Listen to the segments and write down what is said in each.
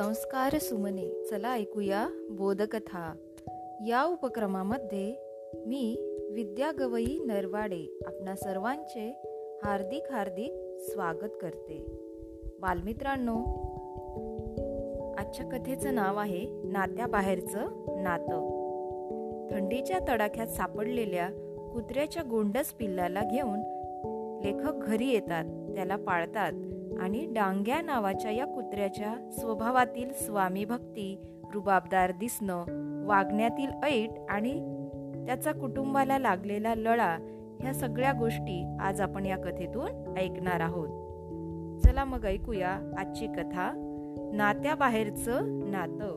संस्कार सुमने चला ऐकूया बोधकथा. या उपक्रमामध्ये मी विद्या गवई नरवाडे आपणा सर्वांचे हार्दिक हार्दिक स्वागत करते. बालमित्रांनो आजच्या कथेचं नाव आहे नात्याबाहेरचं नातं. थंडीच्या तडाख्यात सापडलेल्या कुत्र्याच्या गोंडस पिल्लाला घेऊन लेखक घरी येतात त्याला पाळतात आणि डांग्या नावाच्या या कुत्र्याच्या स्वभावातील स्वामी भक्ती रुबाबदार दिसणं वागण्यातील ऐट आणि त्याचा कुटुंबाला लागलेला लळा ह्या सगळ्या गोष्टी आज आपण या कथेतून ऐकणार आहोत. चला मग ऐकूया आजची कथा नात्याबाहेरचं नातं.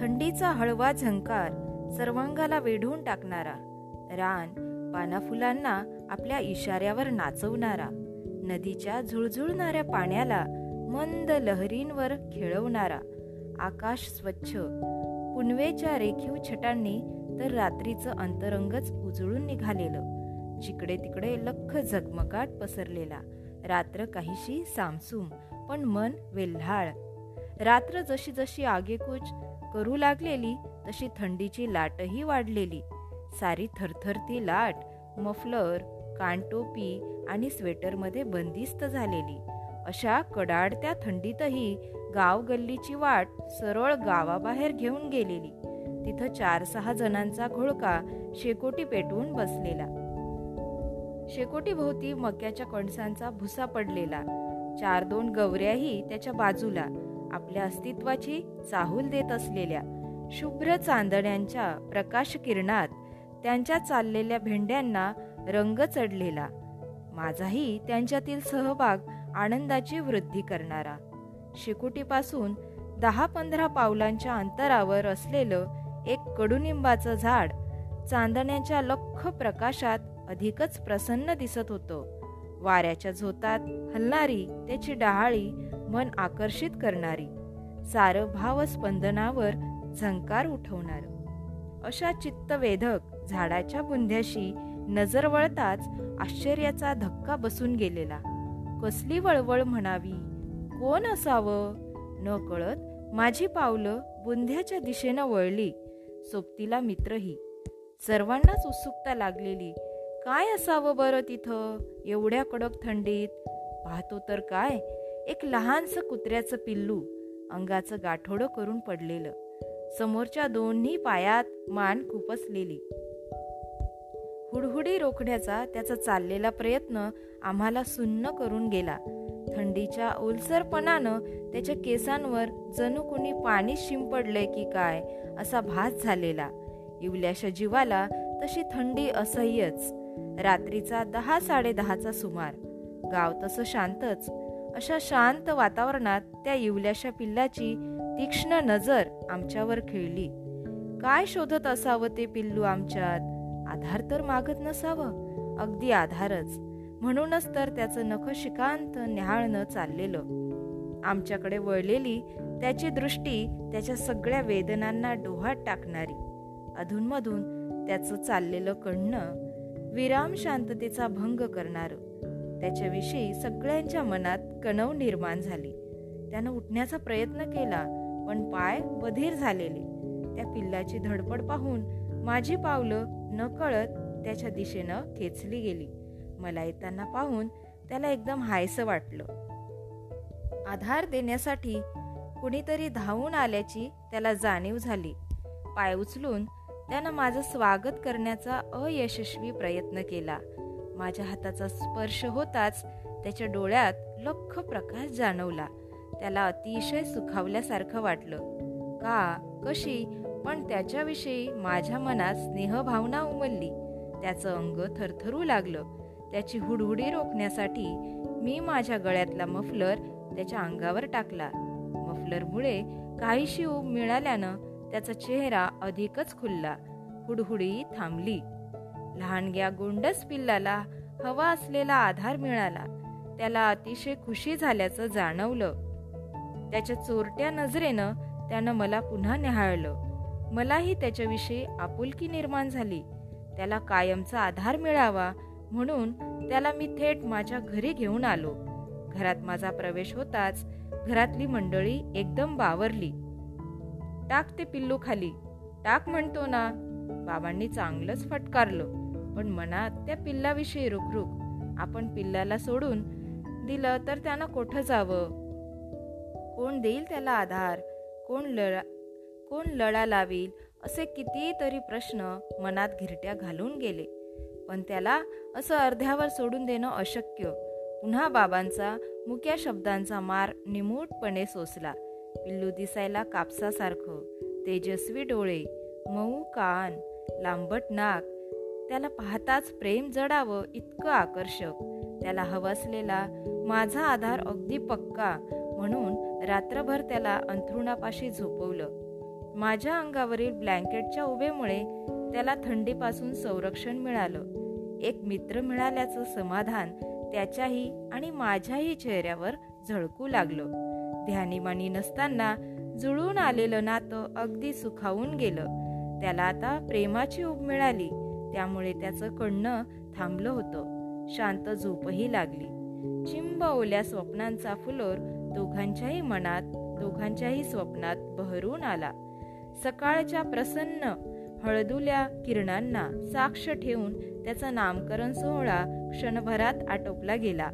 थंडीचा हळवा झंकार सर्वांगाला वेढून टाकणारा रान पानाफुलांना आपल्या इशाऱ्यावर नाचवणारा नदीच्या झुळझुळणाऱ्या पाण्याला मंद लहरींवर खेळवणारा आकाश स्वच्छ. पुनवेच्या रेखीव छटांनी तर रात्रीचं अंतरंगच उजळून निघालेलं जिकडे तिकडे लख झगमगाट पसरलेला. रात्र काहीशी सामसूम पण मन वेल्हाळ. रात्र जशी जशी आगेकूच करू लागलेली तशी थंडीची लाटही वाढलेली. सारी थरथरती लाट मफलर कानटोपी आणि स्वेटरमध्ये बंदिस्त झालेली. अशा कडाडत्या थंडीतही गाव गल्लीची वाट सरळ गावाबाहेर घेऊन गेलेली. तिथं चार सहा जणांचा घोळका शेकोटी पेटवून बसलेला. शेकोटी भोवती मक्याच्या कणसांचा भुसा पडलेला. चार दोन गवऱ्याही त्याच्या बाजूला आपल्या अस्तित्वाची चाहूल देत असलेल्या शुभ्र चांदण्यांच्या प्रकाश किरणात त्यांच्या चाललेल्या भेंड्यांना रंग चढलेला. माझाही त्यांच्यातील सहभाग आनंदाची वृद्धी करणारा. शिकुटीपासून दहा पंधरा पावलांच्या अंतरावर असलेलं एक कडुनिंबाचं झाड चांदण्याच्या लख प्रकाशात अधिकच प्रसन्न दिसत होतं. वाऱ्याच्या झोतात हलणारी त्याची डहाळी मन आकर्षित करणारी सारं भावस्पंदनावर झंकार उठवणार. अशा चित्तवेधक झाडाच्या बुंध्याशी नजर वळताच आश्चर्याचा धक्का बसून गेलेला. कसली वळवळ म्हणावी? कोण असावं? न कळत माझी पावलं बुंध्याच्या दिशेनं वळली. सोबतीला मित्रही. सर्वांनाच उत्सुकता लागलेली. काय असावं बरं तिथं? एवढ्या कडक थंडीत? पाहतो तर काय? एक लहानस कुत्र्याचं पिल्लू अंगाचं गाठोडं करून पडलेलं. समोरच्या दोन्ही पायात मान खुपसलेली हुडहुडी रोखण्याचा त्याचा चाललेला प्रयत्न आम्हाला सुन्न करून गेला. थंडीच्या ओलसरपणानं त्याच्या केसांवर जणू कुणी पाणी शिंपडलंय की काय असा भास झालेला. इवल्याशा जीवाला तशी थंडी असह्यच. रात्रीचा दहा साडेदहाचा सुमार. गाव तसं शांतच. अशा शांत वातावरणात त्या इवल्याशा पिल्लाची तीक्ष्ण नजर आमच्यावर खेळली. काय शोधत असावं ते पिल्लू आमच्यात? आधार तर मागत नसावं. अगदी आधारच. म्हणूनच तर त्याचं नख शिकांत न्याहाळणं चाललेलं. आमच्याकडे वळलेली त्याची दृष्टी त्याच्या सगळ्या वेदनांना डोहात टाकणारी. अधूनमधून त्याचं चाललेलं कणणं विराम शांततेचा भंग करणारं. त्याच्याविषयी सगळ्यांच्या मनात कणव निर्माण झाली. त्यानं उठण्याचा प्रयत्न केला पण पाय बधीर झालेले. त्या पिल्लाची धडपड पाहून माझी पावलं नकळत त्याच्या दिशेनं खेचली गेली. मला येताना पाहून त्याला एकदम हायस वाटलं. आधार देण्यासाठी कुणीतरी धावून आल्याची त्याला जाणीव झाली. पाय उचलून त्यानं माझं स्वागत करण्याचा अयशस्वी प्रयत्न केला. माझ्या हाताचा स्पर्श होताच त्याच्या डोळ्यात लख प्रकाश जाणवला. त्याला अतिशय सुखावल्यासारखं वाटलं. का? कशी? पण त्याच्याविषयी माझ्या मनात स्नेहभावना उमलली. त्याचं अंग थरथरू लागलं. त्याची हुडहुडी रोखण्यासाठी मी माझ्या गळ्यातला मफलर त्याच्या अंगावर टाकला. मफलरमुळे काहीशी ऊब मिळाल्यानं त्याचा चेहरा अधिकच खुलला. हुडहुडी थांबली. लहानग्या गोंडस पिल्लाला हवा असलेला आधार मिळाला. त्याला अतिशय खुशी झाल्याचं जाणवलं. त्याच्या चोरट्या नजरेनं त्यानं मला पुन्हा निहाळलं. मलाही त्याच्याविषयी आपुलकी निर्माण झाली. त्याला कायमचा आधार मिळावा म्हणून त्याला मी थेट माझ्या घरी घेऊन आलो. घरात माझा प्रवेश होताच घरातली मंडळी एकदम बावरली. टाक ते पिल्लू खाली. टाक म्हणतो ना. बाबांनी चांगलंच फटकारलं. पण मनात त्या पिल्लाविषयी रुखरुख. आपण पिल्लाला सोडून दिलं तर त्यानं कोठं जावं? कोण देईल त्याला आधार? कोण लढा कोण लढा लावील असे कितीतरी प्रश्न मनात घिरट्या घालून गेले. पण त्याला असं अर्ध्यावर सोडून देणं अशक्य. पुन्हा बाबांचा मुक्या शब्दांचा मार निमूटपणे सोसला. पिल्लू दिसायला कापसासारखं. तेजस्वी डोळे मऊ कान लांबट नाक. त्याला पाहताच प्रेम जडावं इतकं आकर्षक. त्याला हवसलेला माझा आधार अगदी पक्का म्हणून रात्रभर त्याला अंथरुणापाशी झोपवलं. माझ्या अंगावरील ब्लँकेटच्या उभेमुळे त्याला थंडीपासून संरक्षण मिळालं. एक मित्र मिळाल्याचं समाधान त्याच्याही आणि माझ्याही चेहऱ्यावर झळकू लागलं. ध्यानीमानी नसताना जुळून आलेलं नातं अगदी सुखावून गेलं. त्याला आता प्रेमाची उब मिळाली. त्यामुळे त्याचं कणणं थांबलं होतं. शांत झोपही लागली. चिंब ओल्या स्वप्नांचा फुलोर दोघांच्याही मनात दोघांच्याही स्वप्नात बहरून आला. सकाळच्या प्रसन्न हळदुल्या किरणांना साक्ष ठेवून त्याचा नामकरण सोहळा क्षणभरात आटोपला गेला.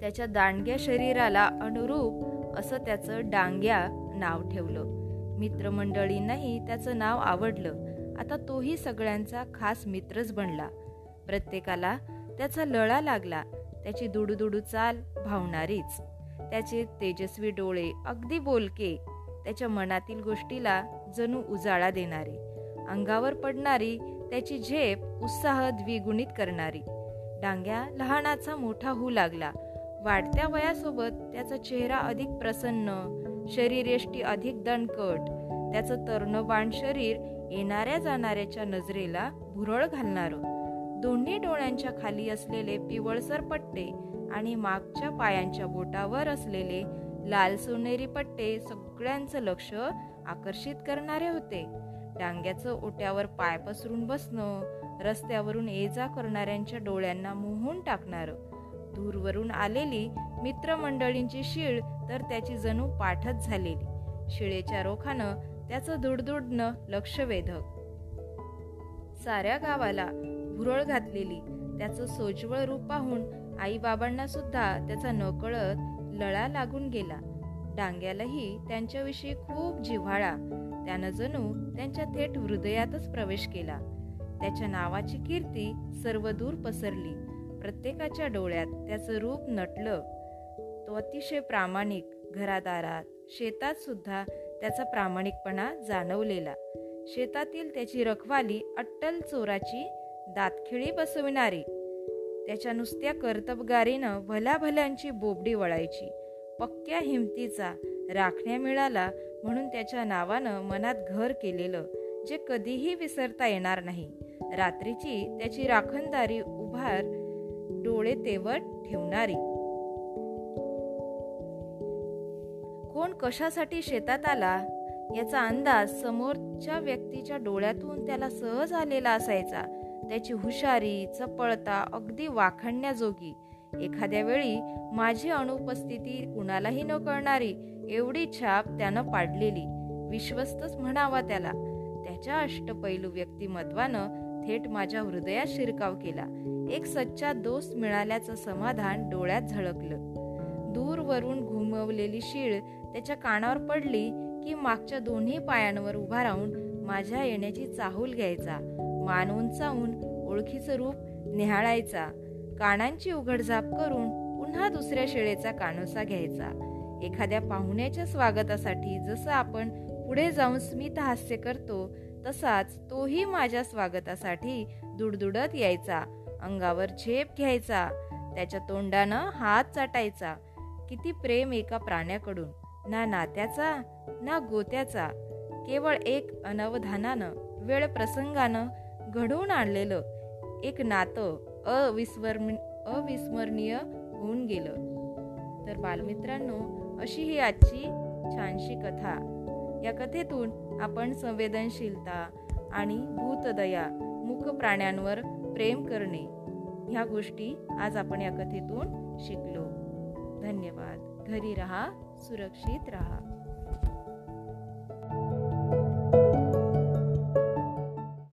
त्याच्या दांडग्या शरीराला अनुरूप असं त्याचं डांग्या नाव ठेवलं. मित्रमंडळींनाही त्याचं नाव आवडलं. आता तोही सगळ्यांचा खास मित्रच बनला. प्रत्येकाला त्याचा लळा लागला. त्याची दुडूदुडू चाल भावणारीच. त्याचे तेजस्वी डोळे अगदी बोलके त्याच्या मनातील गोष्टीला जणू उजाळा देणारी. अंगावर पडणारी त्याची झेप उत्साह द्विगुणित करणारी. डांग्या लहानाचा मोठा होऊ लागला. वाढत्या वयासोबत त्याचा चेहरा अधिक प्रसन्न शरीरेष्टी अधिक दणकट. त्याचं तरुणबाण शरीर येणाऱ्या जाणाऱ्याच्या नजरेला भुरळ घालणार. दोन्ही डोळ्यांच्या खाली असलेले पिवळसर पट्टे आणि मागच्या पायांच्या बोटावर असलेले लाल सोनेरी पट्टे सगळ्यांचं लक्ष आकर्षित करणारे होते. डांग्याचं ओट्यावर पाय पसरून बसणं रस्त्यावरून ये जा करणाऱ्यांच्या डोळ्यांना मोहून टाकणार. दूरवरून आलेली मित्रमंडळींची शिळ तर त्याची जणू पाठच झालेली. शिळेच्या रोखानं त्याचं दुडदुडणं लक्ष वेधक साऱ्या गावाला भुरळ घातलेली. त्याचं सोज्वळ रूप पाहून आई बाबांना सुद्धा त्याचा नकळत लळा लागून गेला. डांग्यालाही त्यांच्याविषयी खूप जिव्हाळा. त्यानं जणू त्यांच्या थेट हृदयातच प्रवेश केला. त्याच्या नावाची कीर्ती सर्व दूर पसरली. प्रत्येकाच्या डोळ्यात त्याचं रूप नटलं. तो अतिशय प्रामाणिक घरादारात शेतात सुद्धा त्याचा प्रामाणिकपणा जाणवलेला. शेतातील त्याची रखवाली अट्टल चोराची दातखिळी बसविणारी. त्याच्या नुसत्या कर्तबगारीनं भल्याभल्यांची बोबडी वळायची. पक्क्या हिमतीचा राखण्या मिळाला म्हणून त्याच्या नावानं मनात घर केलेलं जे कधीही विसरता येणार नाही. रात्रीची त्याची राखणदारी उभार डोळे तेवट ठेवणारी. कोण कशासाठी शेतात आला याचा अंदाज समोरच्या व्यक्तीच्या डोळ्यातून त्याला सहज आलेला असायचा. त्याची हुशारी चपळता अगदी वाखणण्याजोगी. एखाद्या वेळी माझी अनुपस्थिती कुणालाही न कळणारी एवढी छाप त्यानं पाडलेली. विश्वस्तच म्हणावा त्याला. त्याच्या अष्टपैलू व्यक्तिमत्वानं थेट माझ्या हृदयात शिरकाव केला. एक सच्चा दोस्त मिळाल्याचं समाधान डोळ्यात झळकलं. दूरवरून घुमवलेली शीळ त्याच्या कानावर पडली की मागच्या दोन्ही पायांवर उभा राहून माझ्या येण्याची चाहूल घ्यायचा. मान उंचावून ओळखीचं रूप निहाळायचा. कानांची उघडझाप करून पुन्हा दुसऱ्या शेळेचा कानोसा घ्यायचा. एखाद्या पाहुण्याच्या स्वागतासाठी जसं आपण पुढे जाऊन स्मित हास्य करतो तसाच तोही माझ्या स्वागतासाठी दुडदुडत यायचा. अंगावर झेप घ्यायचा. त्याच्या तोंडानं हात चाटायचा. किती प्रेम एका प्राण्याकडून. ना नात्याचा ना गोत्याचा. केवळ एक अनवधानानं वेळ प्रसंगानं घडवून आणलेलं एक नातं अविस्मरण अविस्मरणीय होऊन गेलं. तर बालमित्रांनो अशी ही आजची छानशी कथा. या कथेतून आपण संवेदनशीलता आणि भूतदया मुख प्राण्यांवर प्रेम करणे ह्या गोष्टी आज आपण या कथेतून शिकलो. धन्यवाद. घरी रहा सुरक्षित रहा.